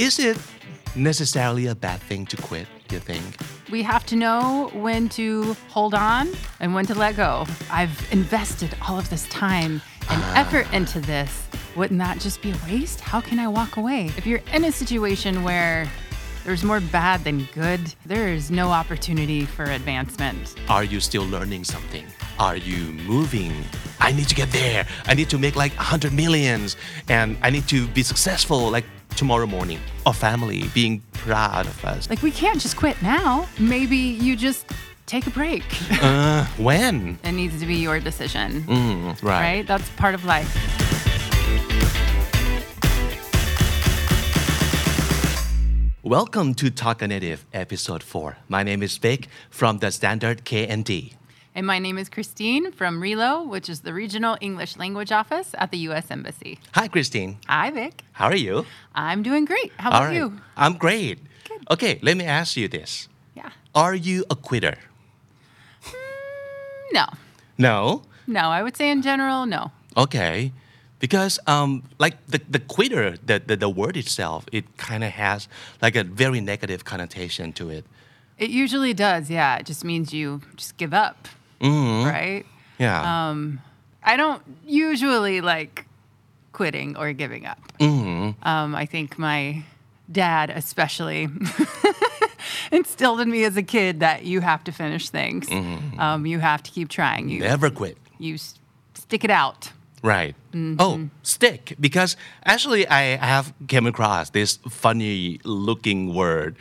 is it necessarily a bad thing to quit you think We have to know when to hold on and when to let go. I've invested all of this time and ah. effort into this. Wouldn't that just be a waste? How can I walk away? If you're in a situation where there's more bad than good, there is no opportunity for advancement. are you still learning something are you moving I need to get there I need to make like 100 millions and I need to be successful like tomorrow morning our family being proud of us Like, we can't just quit now. Maybe you just take a break. uh, when it needs to be your decision, Mm, right right? That's part of life. Welcome to Talk a Native episode 4 my name is Vic from the Standard KND And my name is Christine from RELO, which is the Regional English Language Office at the U.S. Embassy. Hi Christine Hi, Vic. how are you I'm doing great. How about right you? I'm great Good. okay let me ask you this Yeah. are you a quitter No. no No, I would say in general, no. Okay. Because um like the, the quitter, the, the, the word itself, it kind of has like a very negative connotation to it. It usually does, yeah. It just means you just give up, right? Yeah. Um, I don't usually like quitting or giving up. Um, I think my dad, especially, instilled in me as a kid that you have to finish things. Um, you have to keep trying. You Never quit. you s- stick it out. Right. Oh, stick. Because actually I have came across this funny looking word.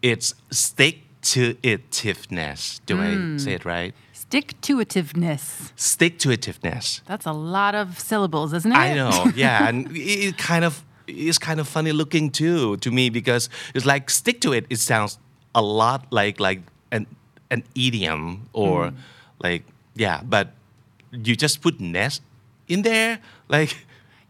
It's stick to itiveness. Do I say it right? Stick to itiveness. Stick to itiveness. That's a lot of syllables, isn't it? I know, yeah, and it it kind of is kind of funny looking too to me because it's like stick to it. It sounds a lot like like an an idiom or mm. like yeah, but you just put nest in there like.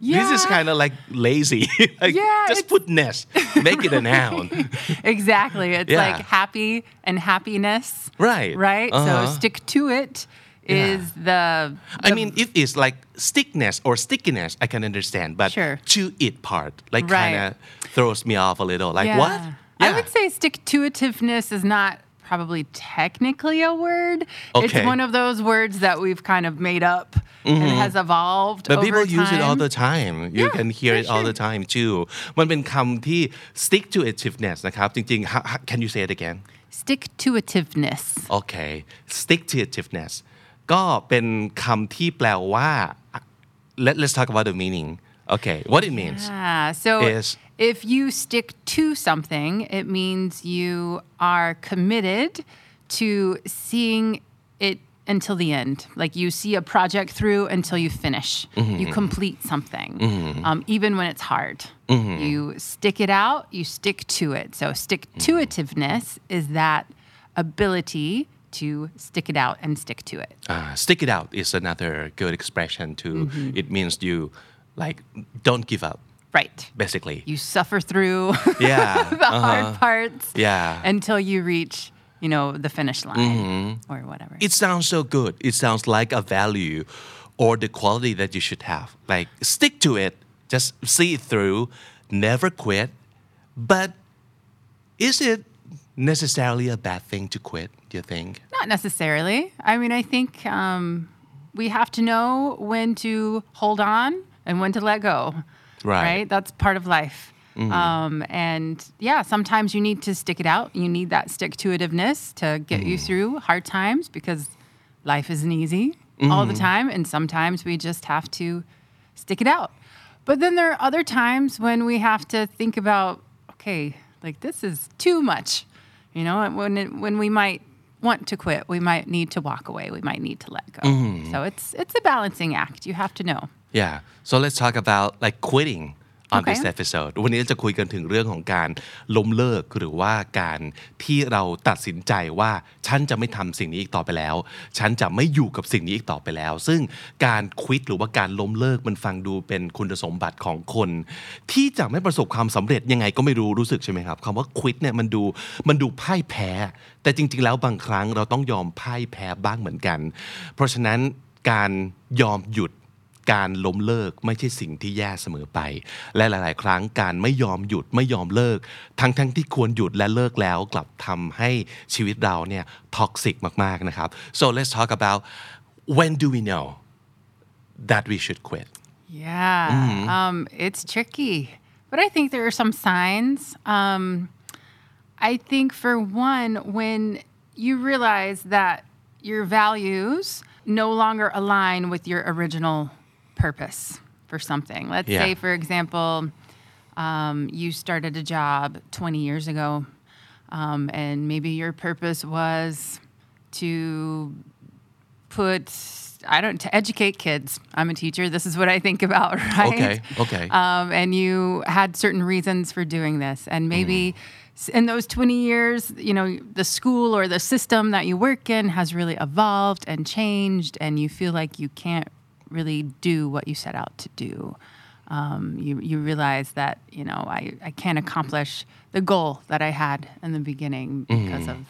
This is kind of like lazy. like, Yeah, just put nest, make it a noun. exactly. It's Yeah. like happy and happiness. Right. Right? Uh-huh. So stick to it is the, I mean, if it's like stickness or stickiness, I can understand, but Sure. to it part like Right. kind of throws me off a little. Like yeah. what? I would say stick to itiveness is not probably technically a word. It's Okay. one of those words that we've kind of made up and has evolved Mm-hmm. But over people use it all time. the time. You Yeah, can hear for it all sure. the time too. มันเป็นคำที่ stick to itiveness นะครับ จริงๆ ha- ha- Can you say it again? Stick to itiveness. Okay. stick to itiveness ก็เป็นคำที่แปลว่า Let Let's talk about the meaning. Okay. What it means? Ah, so is- if you stick to something, it means you are committed to seeing it until the end. Like you see a project through until you finish. You complete something, um, even when it's hard. You stick it out, you stick to it. So, stick to itiveness is that ability to stick it out and stick to it. Uh, stick it out is another good expression too. It means you like don't give up Right. basically. You suffer through Yeah. the hard parts Yeah. until you reach, you know, the finish line or whatever. It sounds so good. It sounds like a value or the quality that you should have. Like stick to it, just see it through, never quit. But is it necessarily a bad thing to quit, do you think? Not necessarily. I mean, I think um, we have to know when to hold on and when to let go. Right. That's part of life. Mm-hmm. Um, and yeah, sometimes you need to stick it out. You need that stick to itiveness to get you mm-hmm. through hard times because life isn't easy all the mm-hmm. time. And sometimes we just have to stick it out. But then there are other times when we have to think about, okay, like this is too much, you know, when it, when we might want to quit, we might need to walk away. We might need to let go. So it's it's a balancing act. You have to know. Yeah. So let's talk about like quitting on Okay. this episode วันนี้จะคุยกันถึงเรื่องของการล้มเลิกหรือว่าการที่เราตัดสินใจว่าฉันจะไม่ทำสิ่งนี้อีกต่อไปแล้ว ฉันจะไม่อยู่กับสิ่งนี้อีกต่อไปแล้ว ซึ่งการควิดหรือว่าการล้มเลิกมันฟังดูเป็นคุณสมบัติของคน ที่จะไม่ประสบความสำเร็จยังไงก็ไม่รู้รู้สึกใช่ไหมครับคำว่าควิดเนี่ยมันดูมันดูพ่ายแพ้ แต่จริง ๆ แล้วบางครั้งเราต้องยอมพ่ายแพ้บ้างเหมือนกัน เพราะฉะนั้นการยอมหยุด การล้มเลิกไม่ใช่สิ่งที่แย่เสมอไป และหลาย ๆ ครั้งการไม่ยอมหยุดไม่ยอมเลิก ทั้งทั้งที่ควรหยุดและเลิกแล้วกลับทำให้ชีวิตเราเนี่ยท็อกซิกมาก ๆ นะครับ so let's talk about when do we know that we should quit Yeah, um, it's tricky. But I think there are some signs. Um, I think, for one, when you realize that your values no longer align with your original purpose for something. Let's Yeah. say, for example, um, you started a job 20 years ago, um, and maybe your purpose was to put I don't to educate kids. I'm a teacher. This is what I think about, right? Okay, okay. Um, and you had certain reasons for doing this, and maybe s in those 20 years, you know, the school or the system that you work in has really evolved and changed, and you feel like you can't really do what you set out to do. Um, you you realize that you know I, I can't accomplish the goal that I had in the beginning because mm-hmm. of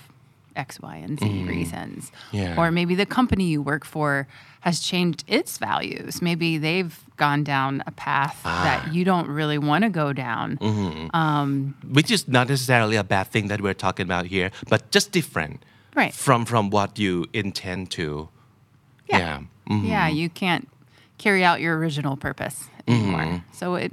X, Y, and Z mm-hmm. reasons. Yeah. Or maybe the company you work for has changed its values. Maybe they've gone down a path ah. that you don't really want to go down. Mm-hmm. Um, which is not necessarily a bad thing that we're talking about here but just different Right. from from what you intend to Yeah. yeah Mhm. Yeah, you can't carry out your original purpose anymore. Mm-hmm. So it,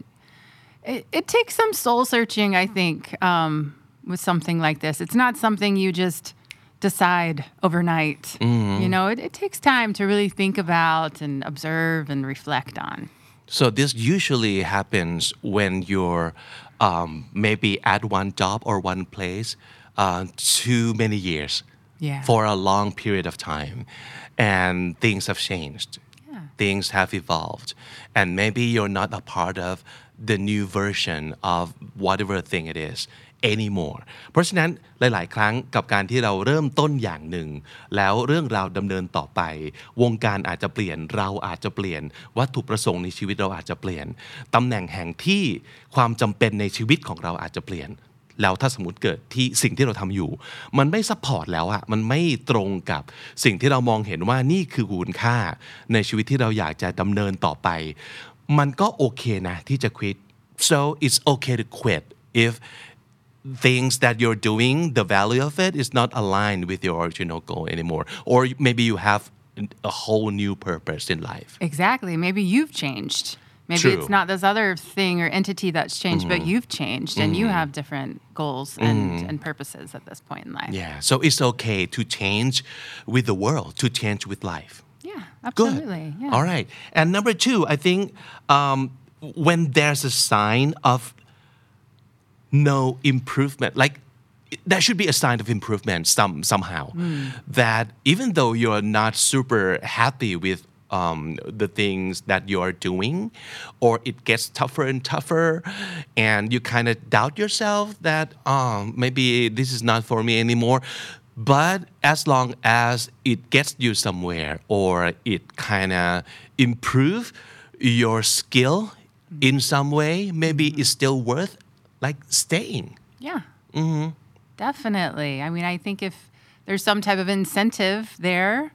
it it takes some soul searching, I think, um, with something like this. It's not something you just decide overnight. Mm-hmm. You know, it, it takes time to really think about and observe and reflect on. So this usually happens when you're um, maybe at one job or one place uh, too many years Yeah. for a long period of time, and things have changed. Yeah. Things have evolved, and maybe you're not a part of the new version of whatever thing it is anymore เพราะฉะนั้นหลาย ๆ ครั้งกับการที่เราเริ่มต้นอย่างหนึ่ง แล้วเรื่องราวดำเนินต่อไป วงการอาจจะเปลี่ยนเราอาจจะเปลี่ยน วัตถุประสงค์ในชีวิตเราอาจจะเปลี่ยนตำแหน่งแห่งที่ความจำเป็นในชีวิตของเราอาจจะเปลี่ยน แล้วถ้าสมมติเกิดที่สิ่งที่เราทำอยู่ มันไม่ซัพพอร์ตแล้วอะมันไม่ตรงกับสิ่งที่เรามองเห็นว่านี่คือคุณค่า ในชีวิตที่เราอยากจะดำเนินต่อไป มันก็โอเคนะที่จะ quit so it's okay to quit if things that you're doing the value of it is not aligned with your original goal anymore or maybe you have a whole new purpose in life Exactly. Maybe you've changed. Maybe True. Mm-hmm. it's not this other thing or entity that's changed, but you've changed and you have different goals and, and purposes at this point in life. yeah so it's okay to change with the world to change with life Yeah, Good. absolutely. Yeah. All right. And number two, I think um, when there's a sign of no improvement, like there should be a sign of improvement some somehow. That even though you're not super happy with um, the things that you're doing, or it gets tougher and tougher, and you kind of doubt yourself that um, maybe this is not for me anymore. But as long as it gets you somewhere, or it kind of improve your skill in some way, maybe it's still worth like staying. Yeah. Definitely. I mean, I think if there's some type of incentive there,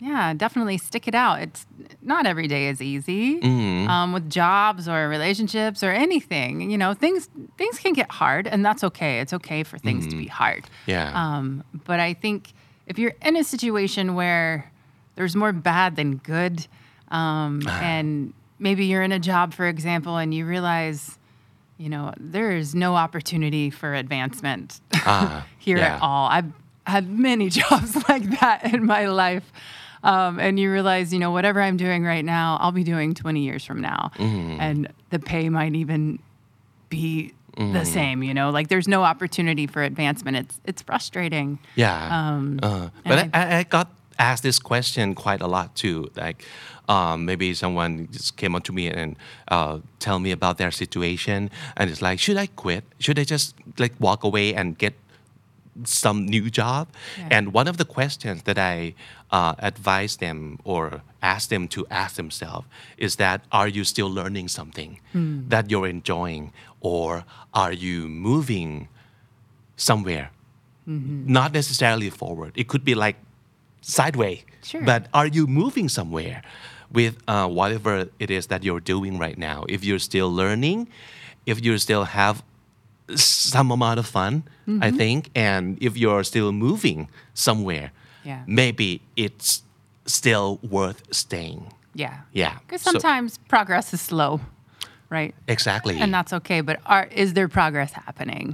yeah, definitely stick it out. It's not every day is easy um, with jobs or relationships or anything. You know, things things can get hard, and that's okay. It's okay for things to be hard. Yeah. Um, but I think if you're in a situation where there's more bad than good, um, and maybe you're in a job, for example, and you realize, you know, there is no opportunity for advancement Ah, here yeah. at all. I've had many jobs like that in my life. Um, and you realize, you know, whatever I'm doing right now, I'll be doing 20 years from now. Mm-hmm. And the pay might even be the same, you know, like there's no opportunity for advancement. It's, it's frustrating. Yeah. Um, uh, but I, I, I got asked this question quite a lot too. Like, um, maybe someone just came up to me and uh, tell me about their situation, and it's like, should I quit? Should I just like walk away and get some new job? Yeah. And one of the questions that I uh, advise them or ask them to ask themselves is that are you still learning something that you're enjoying, or are you moving somewhere? Not necessarily forward. It could be like sideways. Sure. But are you moving somewhere? with uh, whatever it is that you're doing right now if you're still learning if you still have some amount of fun I think and if you're still moving somewhere Yeah. maybe it's still worth staying Yeah. Yeah. Because So- sometimes progress is slow, right? exactly And that's okay. But are, is there progress happening?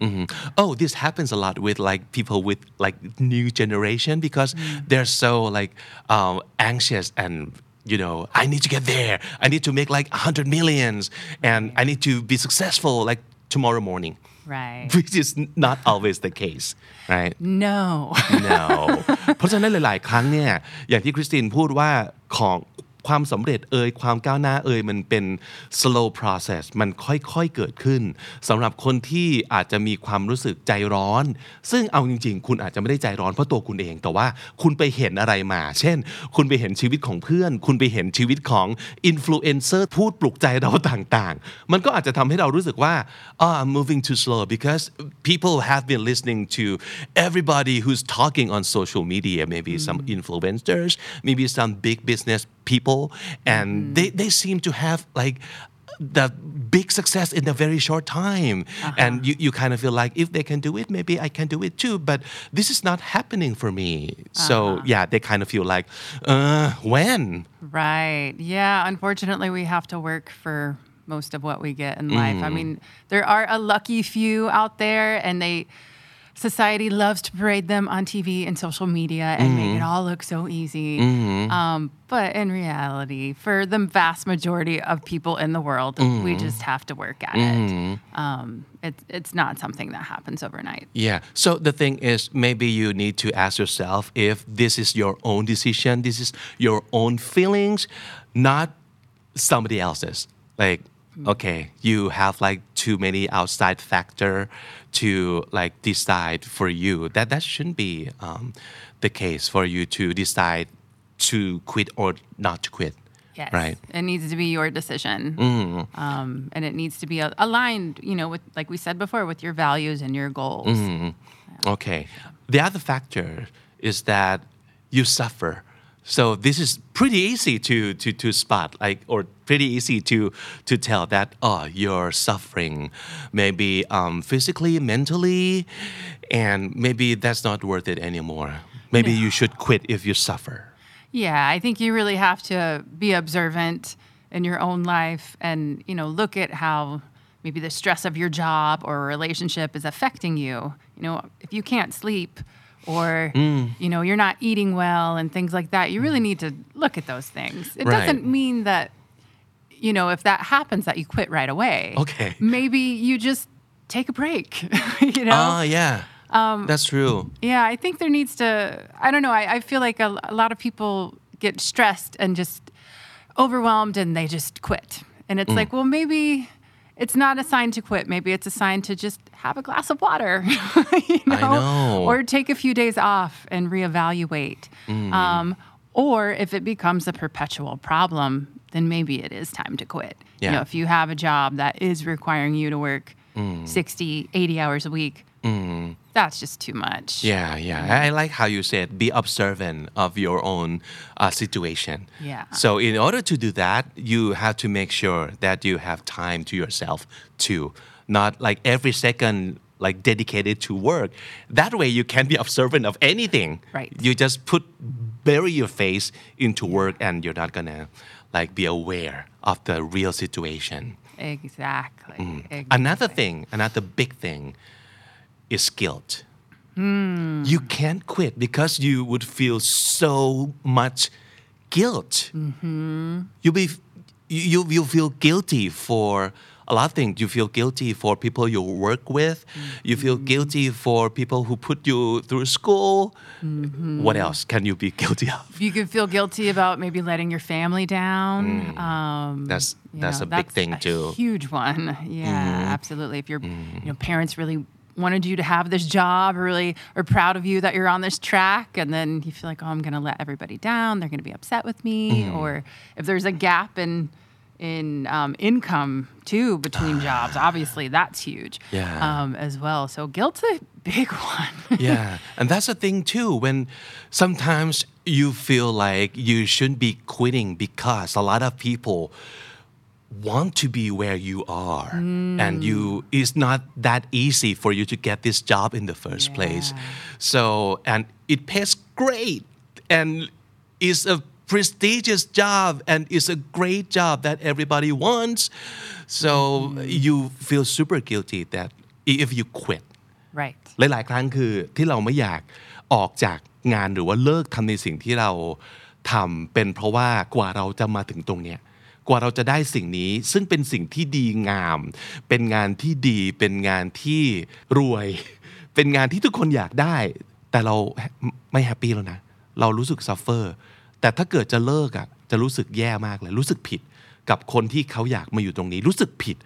Mhm. Oh, this happens a lot with like people with like new generation because they're so like um, anxious and you know I need to get there. I need to make like a hundred millions, and I need to be successful like tomorrow morning, Right. which is not always the case, right? No. no เพราะฉะนั้นหลาย ๆ ครั้งเนี่ยอย่างที่คริสตินพูดว่าของ ความสำเร็จเอ่ยความก้าวหน้าเอ่ยมันเป็น slow process มันค่อยๆเกิดขึ้นสำหรับคนที่อาจจะมีความรู้สึกใจร้อน ซึ่งเอาจริง ๆ คุณอาจจะไม่ได้ใจร้อนเพราะตัวคุณเอง แต่ว่าคุณไปเห็นอะไรมา เช่น คุณไปเห็นชีวิตของเพื่อน คุณไปเห็นชีวิตของอินฟลูเอนเซอร์พูดปลุกใจเราต่างๆ มันก็อาจจะทำให้เรารู้สึกว่า oh I'm moving too slow because people have been listening to everybody who's talking on social media maybe some influencers maybe some big business people and they, mm-hmm. they seem to have like the big success in a very short time. Uh-huh. And you, you kind of feel like if they can do it maybe I can do it too. But this is not happening for me. So uh-huh. yeah they kind of feel like uh, when? Right. Yeah. Unfortunately, we have to work for most of what we get in life. I mm. mean, there are a lucky few out there, and they society loves to parade them on TV and social media and make it all look so easy. Um, but in reality, for the vast majority of people in the world, we just have to work at it. Um, it's it's not something that happens overnight. Yeah. So the thing is, maybe you need to ask yourself if this is your own decision, this is your own feelings, not somebody else's. Like, okay, you have like too many outside factor to like decide for you. That that shouldn't be um, the case for you to decide to quit or not to quit. Yes. Right. It needs to be your decision. Um, and it needs to be aligned, you know, with, like we said before, with your values and your goals. Okay. The other factor is that you suffer. So this is pretty easy to, to, to spot, like, or pretty easy to, to tell that, oh, you're suffering, maybe um, physically, mentally, and maybe that's not worth it anymore. Maybe you should quit if you suffer. Yeah, I think you really have to be observant in your own life and, you know, look at how maybe the stress of your job or relationship is affecting you. You know, if you can't sleep or, you know, you're not eating well and things like that, you really need to look at those things. It Right. doesn't mean that, you know, if that happens that you quit right away. Okay. Maybe you just take a break, you know? Ah, yeah. that's true. Yeah, I think there needs to, I don't know, I, I feel like a, a lot of people get stressed and just overwhelmed and they just quit. And Mm. it's like, well, maybe it's not a sign to quit. Maybe it's a sign to just have a glass of water, you know? know. Or take a few days off and reevaluate. Mm. Um, or if it becomes a perpetual problem, then maybe it is time to quit. You know, if you have a job that is requiring you to work Mm. 60, 80 hours a week, that's just too much. Yeah, yeah. I like how you said be observant of your own uh, situation. Yeah. So in order to do that, you have to make sure that you have time to yourself too. Not like every second like dedicated to work. That way you can be observant of anything. Right. You just put bury your face into work and you're not gonna like be aware of the real situation. Exactly. Exactly. Another thing, another big thing is guilt. You can't quit because you would feel so much guilt. Mm-hmm. You'll be, you, you feel guilty for a lot of things. You feel guilty for people you work with. You feel mm-hmm. guilty for people who put you through school. Mm-hmm. What else can you be guilty of? You could feel guilty about maybe letting your family down. Mm. Um, That's that's know, a big thing a too. Huge one. Yeah, absolutely. If your mm. you know parents really wanted you to have this job, or really are proud of you that you're on this track, and then you feel like, oh, I'm going to let everybody down. They're going to be upset with me. Or if there's a gap in in um, income too between jobs, obviously that's huge. Yeah. Um, as well. So guilt's a big one. yeah and that's the thing too when sometimes you feel like you shouldn't be quitting because a lot of people want to be where you are and you it's not that easy for you to get this job in the first place so and it pays great and is a prestigious job and is a great job that everybody wants so you feel super guilty that if you quit Right. หลาย ๆ ครั้งคือที่เราไม่อยากออกจากงานหรือว่าเลิกทำในสิ่งที่เราทำเป็นเพราะว่ากว่าเราจะมาถึงตรงเนี้ย กว่าเราจะได้สิ่งนี้ ซึ่งเป็นสิ่งที่ดีงาม เป็นงานที่ดี เป็นงานที่รวย เป็นงานที่ทุกคนอยากได้ แต่เราไม่แฮปปี้แล้วนะ เรารู้สึกซัฟเฟอร์ แต่ถ้าเกิดจะเลิกอะ จะรู้สึกแย่มากเลย รู้สึกผิดกับคนที่เขาอยากมาอยู่ตรงนี้ รู้สึกผิด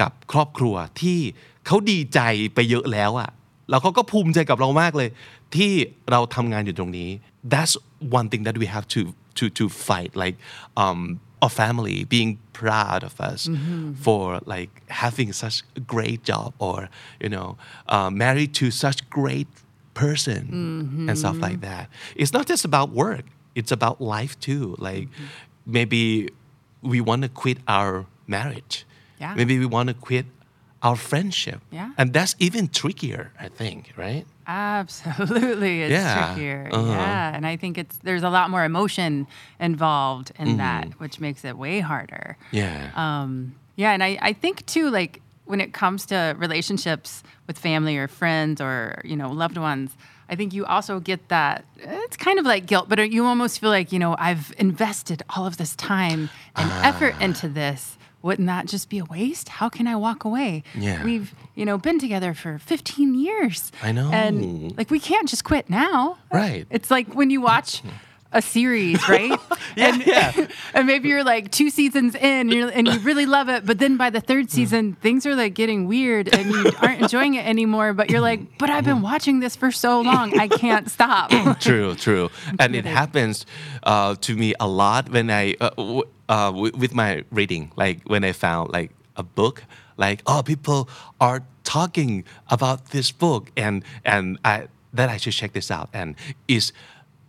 กับครอบครัวที่เขาดีใจไปเยอะแล้วอะแล้วเขาก็ภูมิใจกับเรามากเลย ที่เราทำงานอยู่ตรงนี้ that's one thing that we have to to to fight like um our family being proud of us mm-hmm. for like having such a great job or you know uh, married to such great person and stuff mm-hmm. like that. It's not just about work. It's about life too. Like mm-hmm. maybe we want to quit our marriage. Yeah. maybe we want to quit our friendship. Yeah. and that's even trickier i think right Absolutely, it's Yeah. trickier. Uh-huh. Yeah, and I think it's there's a lot more emotion involved in Mm-hmm. that, which makes it way harder. yeah Um, yeah, and I, I think too, like when it comes to relationships with family or friends or you know loved ones, I think you also get that. It's kind of like guilt, but you almost feel like you know I've invested all of this time and effort Ah. into this. Wouldn't that just be a waste? How can I walk away? Yeah. We've you know been together for 15 years. I know. and like we can't just quit now. Right. It's like when you watch a series, right? Yeah, and, yeah. and maybe you're like two seasons in and, you're, and you really love it, but then by the third Mm. season, things are like getting weird and you aren't enjoying it anymore. But you're like, but I've been watching this for so long, I can't stop. true true and it happens uh, to me a lot when i uh, w- uh, w- with my reading like when i found like a book like oh people are talking about this book and and i that i should check this out and is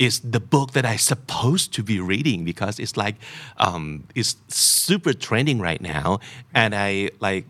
is the book that I supposed to be reading because it's like um, it's super trending right now. And I like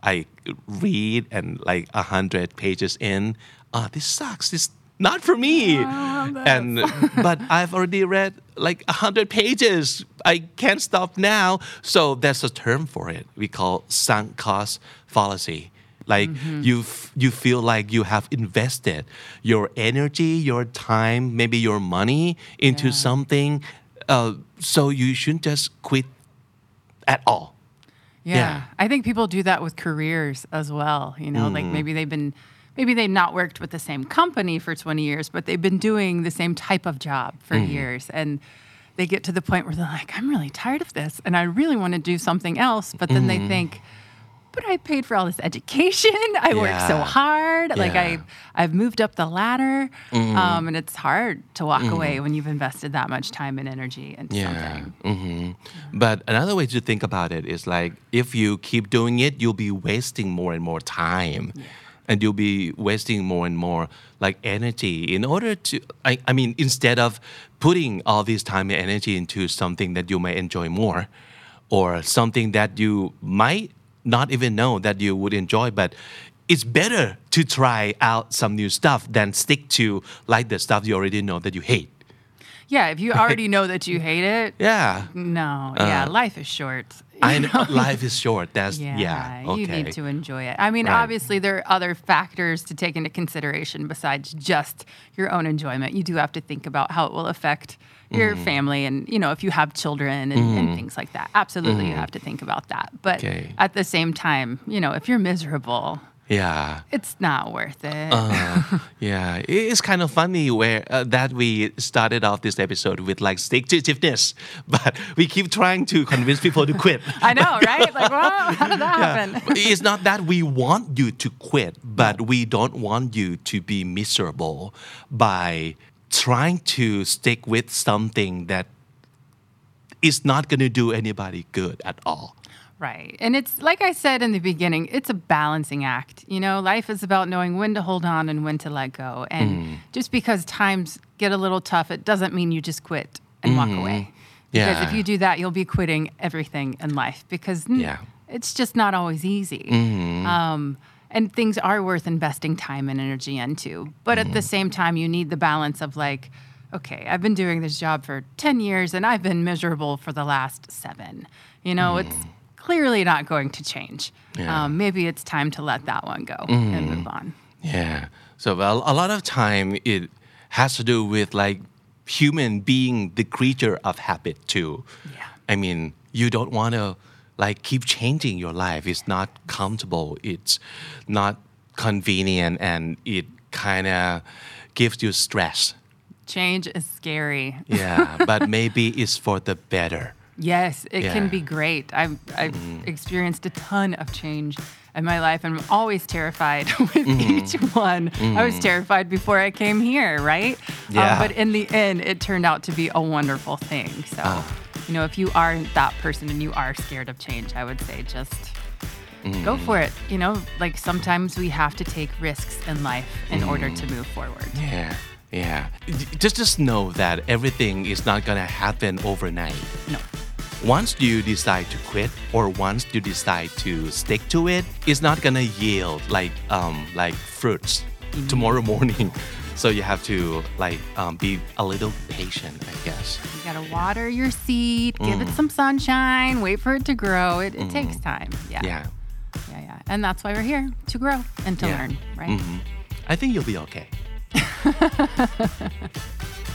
I read and like a hundred pages in ah this sucks. This not for me. And but I've already read like a hundred pages. I can't stop now. So there's a term for it. We call sunk cost fallacy like mm-hmm. you f- you feel like you have invested your energy your time maybe your money into Yeah. something uh, so you shouldn't just quit at all Yeah. Yeah. I think people do that with careers as well. You know, like mm-hmm. maybe they've been, maybe they've not worked with the same company for 20 years, but they've been doing the same type of job for mm-hmm. years. And they get to the point where they're like, I'm really tired of this and I really want to do something else. But then they think, but I paid for all this education. I worked so Yeah. hard. Like I, I've moved up the ladder. Um, and it's hard to walk away when you've invested that much time and energy into something. hmm But another way to think about it is like if you keep doing it, you'll be wasting more and more time. And you'll be wasting more and more like energy in order to I, I mean instead of putting all this time and energy into something that you may enjoy more or something that you might not even know that you would enjoy but it's better to try out some new stuff than stick to like the stuff you already know that you hate Yeah. If you already know that you hate it, yeah No, uh, yeah, life is short. I know life is short. That's Yeah, yeah. you okay. need to enjoy it. I mean, Right. obviously, there are other factors to take into consideration besides just your own enjoyment. You do have to think about how it will affect your Mm-hmm. family and, you know, if you have children and, and things like that. Absolutely, you have to think about that. But Mm-hmm. Okay. at the same time, you know, if you're miserable, Yeah. it's not worth it. Uh, yeah. It's kind of funny where uh, that we started off this episode with like stick to itiveness, but we keep trying to convince people to quit. I know, right? Like, well, how did that happen? it's not that we want you to quit, but we don't want you to be miserable by trying to stick with something that is not going to do anybody good at all. Right. And it's like I said in the beginning, it's a balancing act. You know, life is about knowing when to hold on and when to let go. And Mm. just because times get a little tough, it doesn't mean you just quit and walk away. Yeah. Because if Mm-hmm. You do that, you'll be quitting everything in life because mm, Yeah. it's just not always easy. Mm-hmm. Um, and things are worth investing time and energy into. But at Mm-hmm. the same time, you need the balance of like, okay, I've been doing this job for 10 years and I've been miserable for the last seven. You know, it's clearly not going to change. Mm. Yeah. Um, maybe it's time to let that one go and move on. Yeah. So well, a lot of time it has to do with like human being the creature of habit too. Yeah. I mean, you don't want to like keep changing your life. It's not comfortable. It's not convenient, and it kind of gives you stress. Change is scary. Yeah, but maybe it's for the better. Yes, it Yeah. can be great. I've, I've mm-hmm. experienced a ton of change in my life, and I'm always terrified with mm-hmm. each one. I was mm-hmm. terrified before I came here, right? Um, Yeah. but in the end, it turned out to be a wonderful thing. So, ah. You know, if you are that person and you are scared of change, I would say just go mm. for it. You know, like sometimes we have to take risks in life in order to mm. move forward. Yeah, yeah. Just just know that everything is not gonna happen overnight. No. once you decide to quit or once you decide to stick to it it's not gonna yield like um like fruits mm-hmm. tomorrow morning so you have to like um, be a little patient i guess You gotta water your seed, give it mm. some sunshine, wait for it to grow. It, it takes mm. time. Yeah. yeah Yeah, yeah. And that's why we're here to grow and to Yeah. learn, right? Mm-hmm. i think you'll be okay